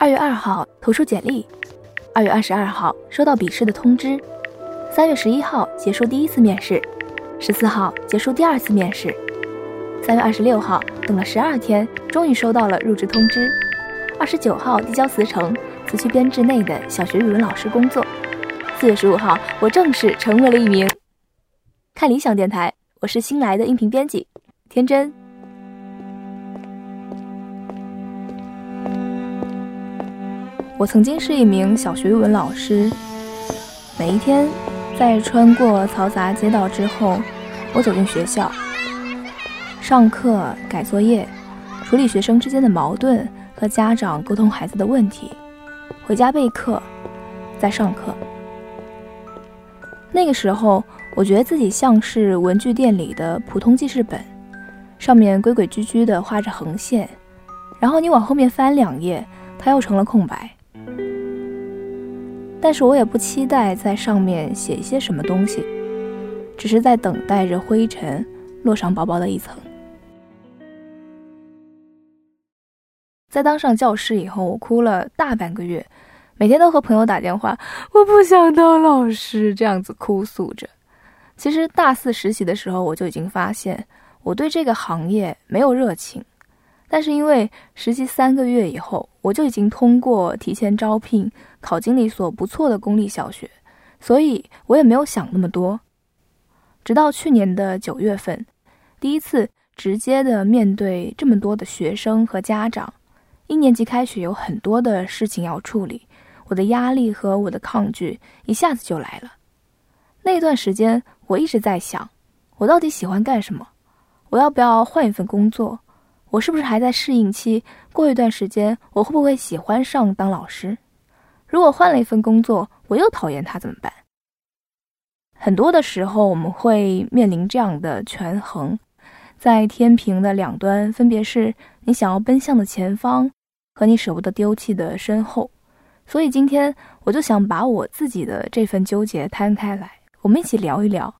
二月二号投出简历，二月二十二号收到笔试的通知，三月十一号结束第一次面试，十四号结束第二次面试，三月二十六号等了十二天，终于收到了入职通知，二十九号递交辞呈，辞去编制内的小学语文老师工作，四月十五号我正式成为了一名 看理想电台，我是新来的音频编辑，天真。我曾经是一名小学语文老师，每一天在穿过嘈杂街道之后，我走进学校，上课、改作业、处理学生之间的矛盾和家长沟通孩子的问题，回家备课，再上课。那个时候，我觉得自己像是文具店里的普通记事本，上面规规矩矩地画着横线，然后你往后面翻两页，它又成了空白。但是我也不期待在上面写一些什么东西，只是在等待着灰尘落上薄薄的一层。在当上教师以后，我哭了大半个月，每天都和朋友打电话，我不想当老师，这样子哭诉着。其实大四实习的时候，我就已经发现我对这个行业没有热情。但是因为实习三个月以后，我就已经通过提前招聘考进了一所不错的公立小学，所以我也没有想那么多。直到去年的九月份，第一次直接的面对这么多的学生和家长，一年级开学有很多的事情要处理，我的压力和我的抗拒一下子就来了。那段时间，我一直在想，我到底喜欢干什么？我要不要换一份工作？我是不是还在适应期？过一段时间，我会不会喜欢上当老师？如果换了一份工作，我又讨厌他怎么办？很多的时候，我们会面临这样的权衡，在天平的两端，分别是你想要奔向的前方和你舍不得丢弃的身后。所以今天，我就想把我自己的这份纠结摊开来，我们一起聊一聊。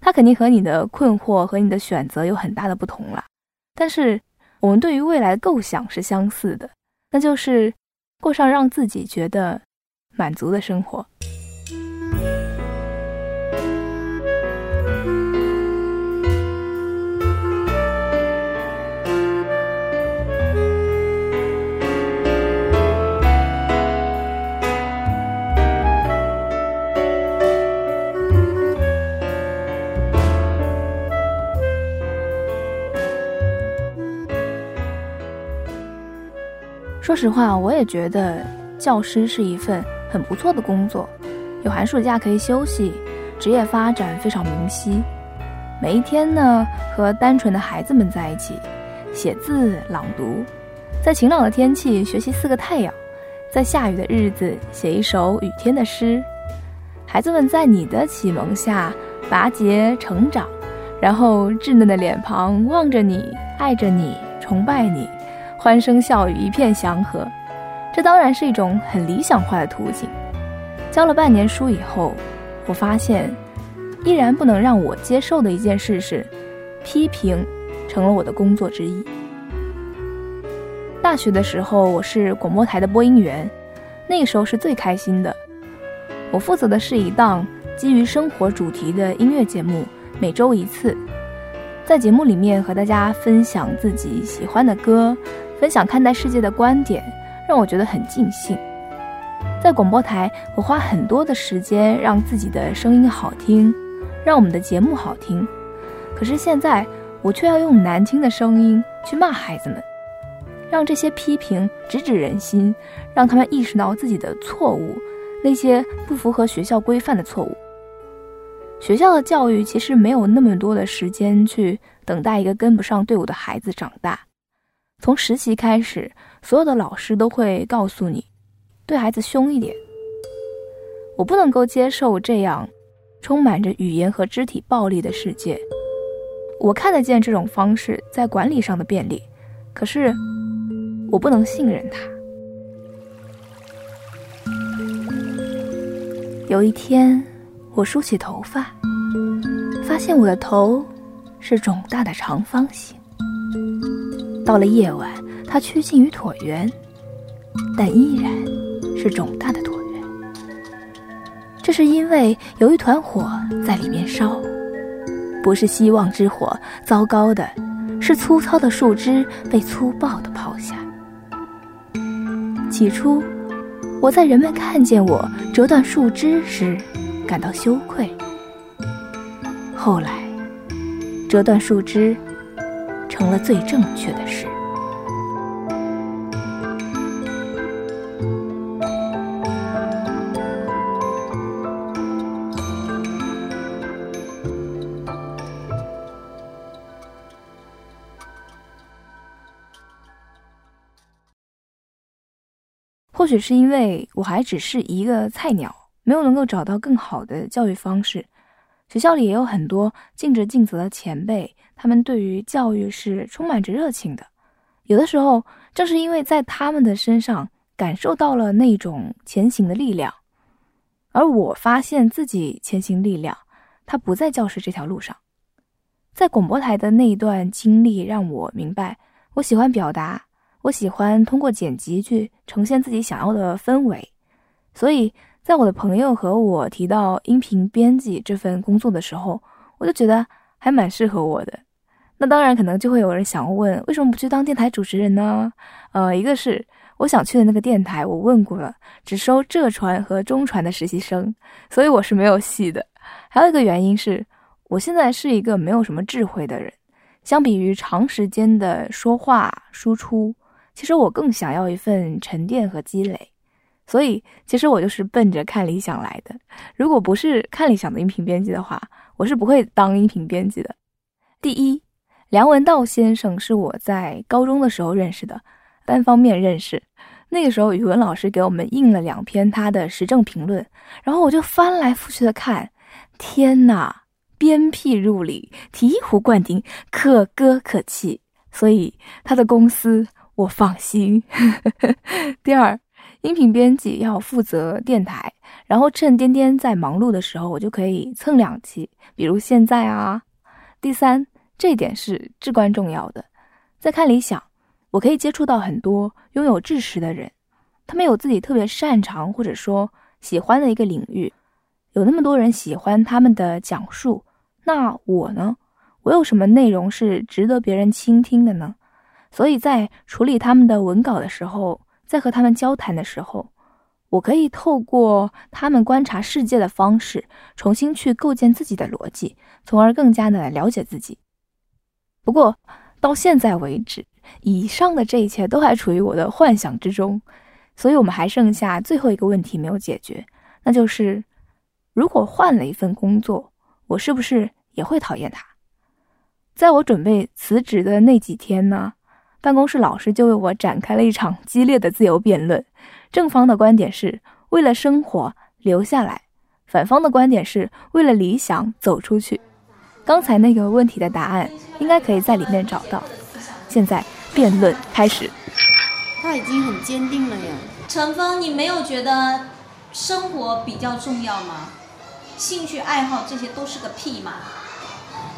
它肯定和你的困惑和你的选择有很大的不同了，但是。我们对于未来的构想是相似的，那就是过上让自己觉得满足的生活。说实话，我也觉得教师是一份很不错的工作，有寒暑假可以休息，职业发展非常明晰。每一天呢，和单纯的孩子们在一起，写字、朗读，在晴朗的天气学习四个太阳，在下雨的日子写一首雨天的诗。孩子们在你的启蒙下拔节成长，然后稚嫩的脸庞望着你，爱着你，崇拜你。欢声笑语，一片祥和，这当然是一种很理想化的图景。教了半年书以后，我发现，依然不能让我接受的一件事是，批评成了我的工作之一。大学的时候，我是广播台的播音员，那个时候是最开心的。我负责的是一档基于生活主题的音乐节目，每周一次，在节目里面和大家分享自己喜欢的歌。分享看待世界的观点，让我觉得很尽兴。在广播台，我花很多的时间让自己的声音好听，让我们的节目好听。可是现在，我却要用难听的声音去骂孩子们，让这些批评直指人心，让他们意识到自己的错误，那些不符合学校规范的错误。学校的教育其实没有那么多的时间去等待一个跟不上队伍的孩子长大。从实习开始，所有的老师都会告诉你，对孩子凶一点。我不能够接受这样充满着语言和肢体暴力的世界。我看得见这种方式在管理上的便利，可是我不能信任它。有一天，我梳起头发，发现我的头是肿大的长方形。到了夜晚，它趋近于椭圆，但依然是肿大的椭圆。这是因为有一团火在里面烧，不是希望之火，糟糕的是粗糙的树枝被粗暴地抛下。起初，我在人们看见我折断树枝时感到羞愧。后来，折断树枝成了最正确的事。或许是因为我还只是一个菜鸟，没有能够找到更好的教育方式。学校里也有很多尽职尽责的前辈，他们对于教育是充满着热情的。有的时候，正是因为在他们的身上感受到了那种前行的力量，而我发现自己前行力量，它不在教师这条路上。在广播台的那一段经历，让我明白，我喜欢表达。我喜欢通过剪辑去呈现自己想要的氛围，所以在我的朋友和我提到音频编辑这份工作的时候，我就觉得还蛮适合我的。那当然，可能就会有人想问，为什么不去当电台主持人呢？呃，一个是我想去的那个电台，我问过了，只收浙传和中传的实习生，所以我是没有戏的。还有一个原因是，我现在是一个没有什么智慧的人，相比于长时间的说话输出。其实我更想要一份沉淀和积累，所以其实我就是奔着看理想来的。如果不是看理想的音频编辑的话，我是不会当音频编辑的。第一，梁文道先生是我在高中的时候认识的，单方面认识。那个时候语文老师给我们印了两篇他的时政评论，然后我就翻来覆去的看，天呐，鞭辟入里，醍醐灌顶，可歌可泣。所以他的公司。我放心。第二，音频编辑要负责电台，然后趁颠颠在忙碌的时候，我就可以蹭两期，比如现在啊。第三，这一点是至关重要的。在看理想，我可以接触到很多拥有知识的人，他们有自己特别擅长或者说喜欢的一个领域，有那么多人喜欢他们的讲述。那我呢？我有什么内容是值得别人倾听的呢？所以在处理他们的文稿的时候，在和他们交谈的时候，我可以透过他们观察世界的方式，重新去构建自己的逻辑，从而更加的了解自己。不过到现在为止，以上的这一切都还处于我的幻想之中，所以我们还剩下最后一个问题没有解决，那就是如果换了一份工作，我是不是也会讨厌他？在我准备辞职的那几天呢？办公室老师就为我展开了一场激烈的自由辩论。正方的观点是为了生活留下来，反方的观点是为了理想走出去。刚才那个问题的答案应该可以在里面找到。现在辩论开始。他已经很坚定了呀。陈峰，你没有觉得生活比较重要吗？兴趣爱好这些都是个屁嘛？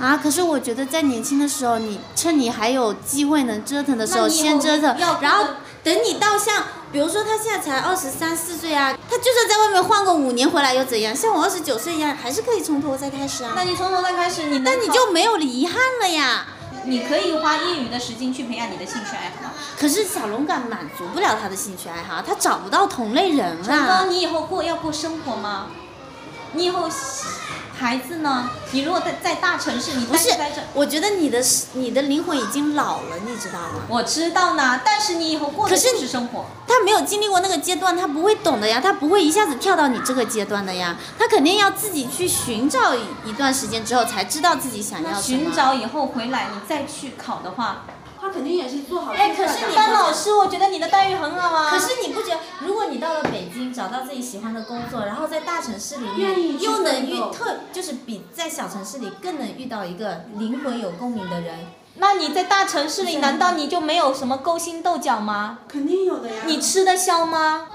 啊！可是我觉得在年轻的时候，你趁你还有机会能折腾的时候先折腾，然后等你到像，比如说他现在才二十三四岁啊，他就算在外面换个五年回来又怎样？像我二十九岁一样，还是可以从头再开始啊。那你从头再开始，你那你就没有遗憾了呀。你可以花业余的时间去培养你的兴趣爱好。可是小龙感满足不了他的兴趣爱好，他找不到同类人啊。你以后过要过生活吗？你以后。孩子呢？你如果在在大城市，你不是？我觉得你的你的灵魂已经老了，你知道吗？我知道呢，但是你以后过的是生活。他没有经历过那个阶段，他不会懂的呀，他不会一下子跳到你这个阶段的呀，他肯定要自己去寻找一段时间之后，才知道自己想要什么。寻找以后回来，你再去考的话。他肯定也是做好。哎，可是你当老师，我觉得你的待遇很好啊。可是你不觉得，如果你到了北京找到自己喜欢的工作，然后在大城市里面又能遇特，就是比在小城市里更能遇到一个灵魂有共鸣的人，那你在大城市里难道你就没有什么勾心斗角吗？肯定有的呀。你吃得消吗？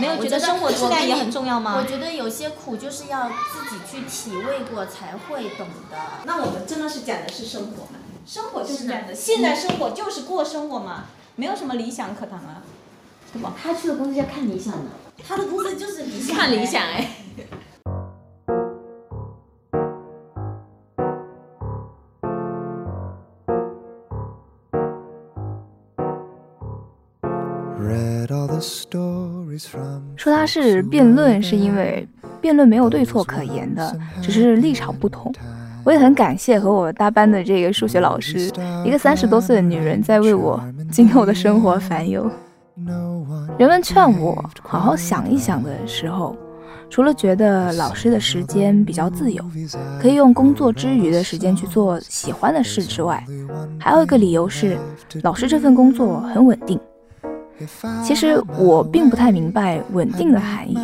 没有觉得生活质量也很重要吗？我觉得有些苦就是要自己去体味过才会懂的。那我们真的是讲的是生活。生活就是这样的，现在生活就是过生活嘛，没有什么理想可谈啊。对吧？他去的公司叫看理想的，他的公司就是理想，看理想哎。说他是辩论，是因为辩论没有对错可言的，只是立场不同。我也很感谢和我搭班的这个数学老师，一个三十多岁的女人，在为我今后的生活烦忧。人们劝我好好想一想的时候，除了觉得老师的时间比较自由，可以用工作之余的时间去做喜欢的事之外，还有一个理由是，老师这份工作很稳定。其实我并不太明白稳定的含义，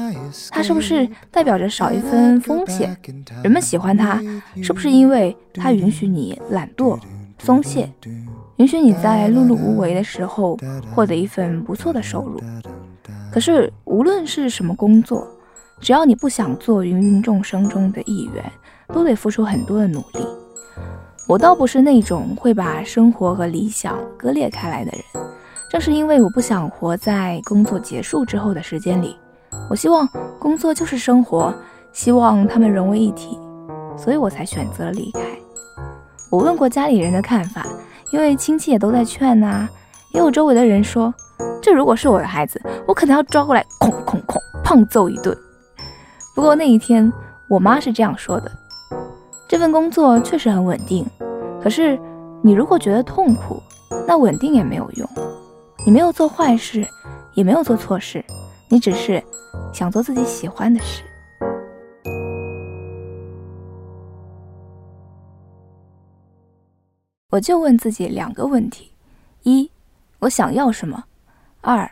它是不是代表着少一分风险？人们喜欢它，是不是因为它允许你懒惰、松懈，允许你在碌碌无为的时候获得一份不错的收入？可是无论是什么工作，只要你不想做芸芸众生中的一员，都得付出很多的努力。我倒不是那种会把生活和理想割裂开来的人。正是因为我不想活在工作结束之后的时间里，我希望工作就是生活，希望他们融为一体，所以我才选择了离开。我问过家里人的看法，因为亲戚也都在劝呐，也有周围的人说，这如果是我的孩子，我可能要抓过来，哐哐哐，胖揍一顿。不过那一天，我妈是这样说的：这份工作确实很稳定，可是你如果觉得痛苦，那稳定也没有用。你没有做坏事，也没有做错事，你只是想做自己喜欢的事。我就问自己两个问题：一，我想要什么；二，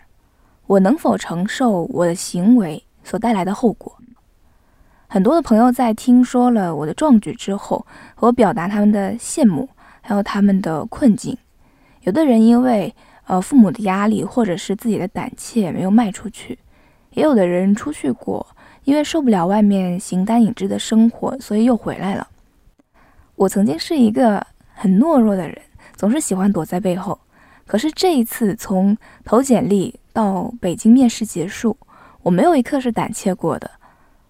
我能否承受我的行为所带来的后果？很多的朋友在听说了我的壮举之后，和我表达他们的羡慕，还有他们的困境。有的人因为呃，父母的压力，或者是自己的胆怯没有迈出去，也有的人出去过，因为受不了外面形单影只的生活，所以又回来了。我曾经是一个很懦弱的人，总是喜欢躲在背后。可是这一次，从投简历到北京面试结束，我没有一刻是胆怯过的。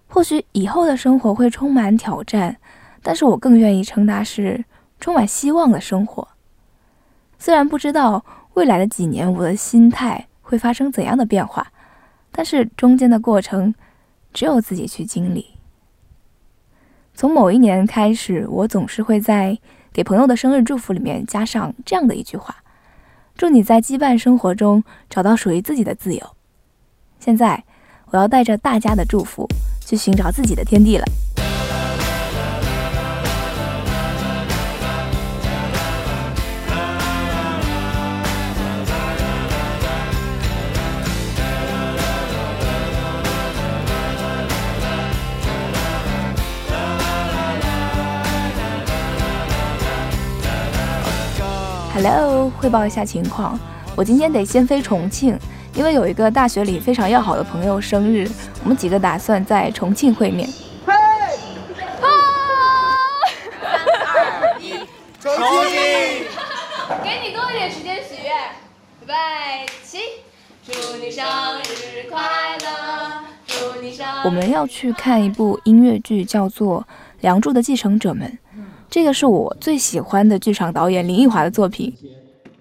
或许以后的生活会充满挑战，但是我更愿意称它是充满希望的生活。虽然不知道。未来的几年，我的心态会发生怎样的变化？但是中间的过程，只有自己去经历。从某一年开始，我总是会在给朋友的生日祝福里面加上这样的一句话：“祝你在羁绊生活中找到属于自己的自由。”现在，我要带着大家的祝福去寻找自己的天地了。Hello，汇报一下情况。我今天得先飞重庆，因为有一个大学里非常要好的朋友生日，我们几个打算在重庆会面。嘿，啊！三二一，重庆！给你多一点时间许愿，预备起！祝你生日快乐！祝你生……我们要去看一部音乐剧，叫做《梁祝的继承者们》。这个是我最喜欢的剧场导演林奕华的作品。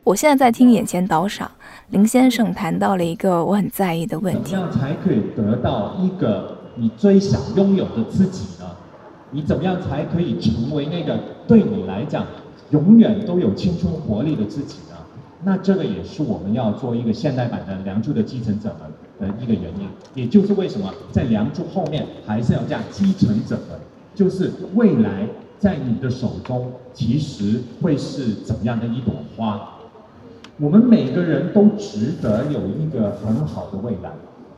我现在在听眼前导赏，林先生谈到了一个我很在意的问题：怎么样才可以得到一个你最想拥有的自己呢？你怎么样才可以成为那个对你来讲永远都有青春活力的自己呢？那这个也是我们要做一个现代版的《梁祝》的继承者们的一个原因，也就是为什么在《梁祝》后面还是要加“继承者们”，就是未来。在你的手中，其实会是怎么样的一朵花？我们每个人都值得有一个很好的未来，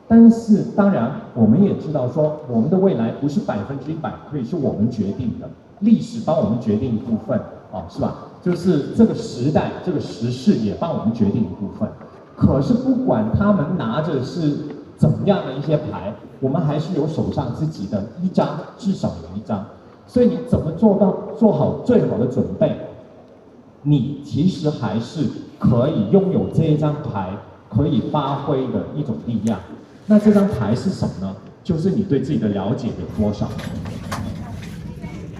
但是当然，我们也知道说，我们的未来不是百分之一百可以是我们决定的，历史帮我们决定一部分，哦，是吧？就是这个时代、这个时势也帮我们决定一部分。可是不管他们拿着是怎么样的一些牌，我们还是有手上自己的一张，至少有一张。所以你怎么做到做好最好的准备？你其实还是可以拥有这一张牌，可以发挥的一种力量。那这张牌是什么呢？就是你对自己的了解有多少。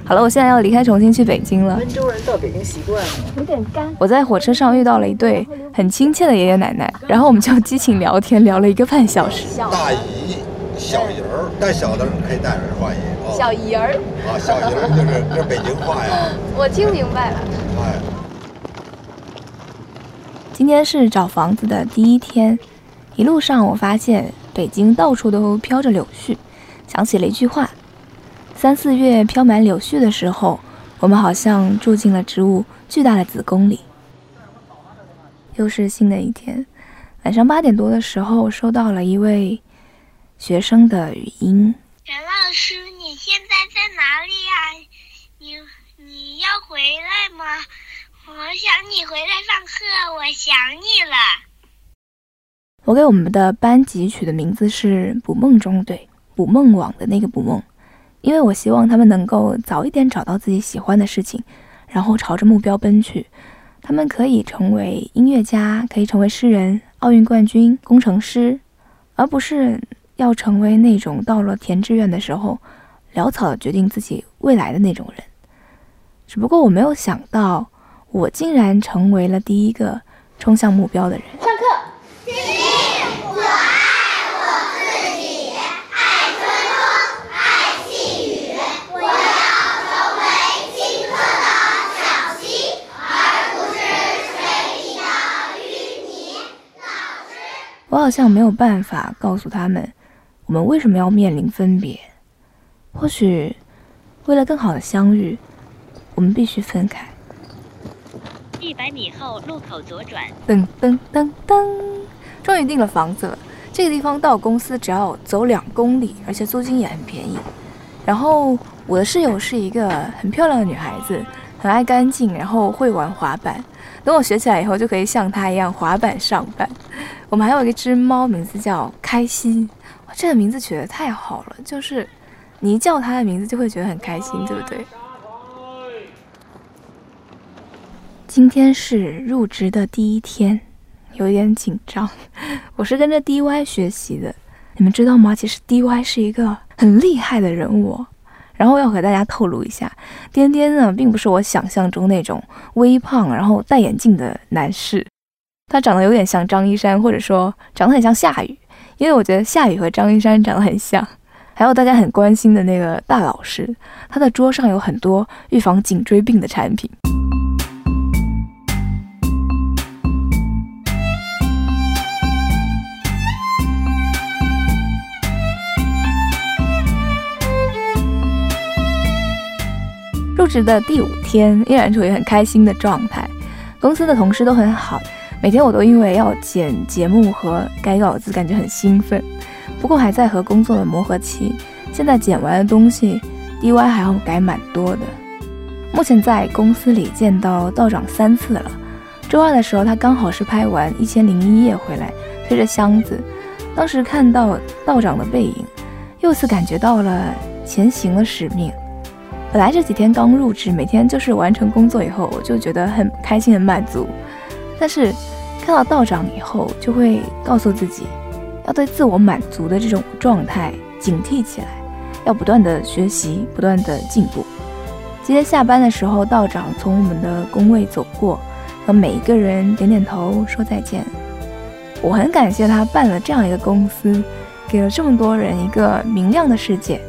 好了，我现在要离开重庆去北京了。温州人到北京习惯了，有点干。我在火车上遇到了一对很亲切的爷爷奶奶，然后我们就激情聊天，聊了一个半小时。大姨、小姨儿，带小的可以带儿化音。小姨儿啊，小姨儿就是这北京话呀。我听明白了。哎。今天是找房子的第一天，一路上我发现北京到处都飘着柳絮，想起了一句话：三四月飘满柳絮的时候，我们好像住进了植物巨大的子宫里。又是新的一天，晚上八点多的时候，收到了一位学生的语音：“袁老师，哪里呀？你你要回来吗？”我想你回来上课，我想你了。我给我们的班级取的名字是“捕梦中队”，捕梦网的那个捕梦，因为我希望他们能够早一点找到自己喜欢的事情，然后朝着目标奔去。他们可以成为音乐家，可以成为诗人、奥运冠军、工程师，而不是要成为那种到了填志愿的时候潦草的决定自己未来的那种人。只不过我没有想到。我竟然成为了第一个冲向目标的人。上课。第一，我爱我自己，爱春风，爱细雨。我要成为的小溪，而不是水里的淤泥。老师，我好像没有办法告诉他们，我们为什么要面临分别。或许，为了更好的相遇，我们必须分开。一百米后路口左转。噔噔噔噔，终于订了房子了。这个地方到公司只要走两公里，而且租金也很便宜。然后我的室友是一个很漂亮的女孩子，很爱干净，然后会玩滑板。等我学起来以后，就可以像她一样滑板上班。我们还有一只猫，名字叫开心。这个名字取得太好了，就是你一叫他的名字，就会觉得很开心，对不对？今天是入职的第一天，有点紧张。我是跟着 DY 学习的，你们知道吗？其实 DY 是一个很厉害的人物。然后要和大家透露一下，颠颠呢，并不是我想象中那种微胖然后戴眼镜的男士，他长得有点像张一山，或者说长得很像夏雨，因为我觉得夏雨和张一山长得很像。还有大家很关心的那个大老师，他的桌上有很多预防颈椎病的产品。入职的第五天，依然处于很开心的状态。公司的同事都很好，每天我都因为要剪节目和改稿子，感觉很兴奋。不过还在和工作的磨合期，现在剪完的东西，DY 还要改蛮多的。目前在公司里见到道长三次了。周二的时候，他刚好是拍完《一千零一夜》回来，推着箱子。当时看到道长的背影，又次感觉到了前行的使命。本来这几天刚入职，每天就是完成工作以后，我就觉得很开心、很满足。但是看到道长以后，就会告诉自己，要对自我满足的这种状态警惕起来，要不断的学习，不断的进步。今天下班的时候，道长从我们的工位走过，和每一个人点点头，说再见。我很感谢他办了这样一个公司，给了这么多人一个明亮的世界。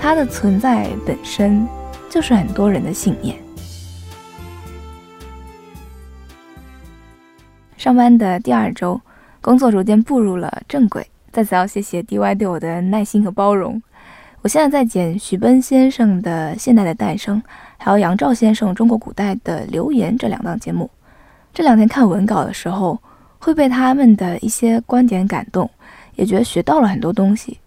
他的存在本身就是很多人的信念。上班的第二周，工作逐渐步入了正轨。在此要谢谢 DY 对我的耐心和包容。我现在在剪徐奔先生的《现代的诞生》，还有杨照先生《中国古代的留言》这两档节目。这两天看文稿的时候，会被他们的一些观点感动，也觉得学到了很多东西。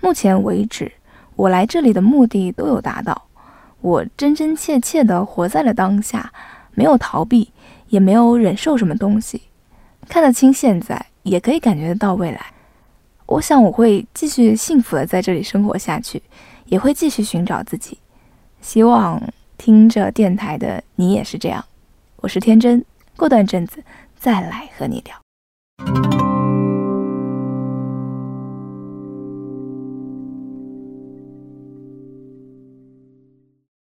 目前为止。我来这里的目的都有达到，我真真切切地活在了当下，没有逃避，也没有忍受什么东西，看得清现在，也可以感觉得到未来。我想我会继续幸福的在这里生活下去，也会继续寻找自己。希望听着电台的你也是这样。我是天真，过段阵子再来和你聊。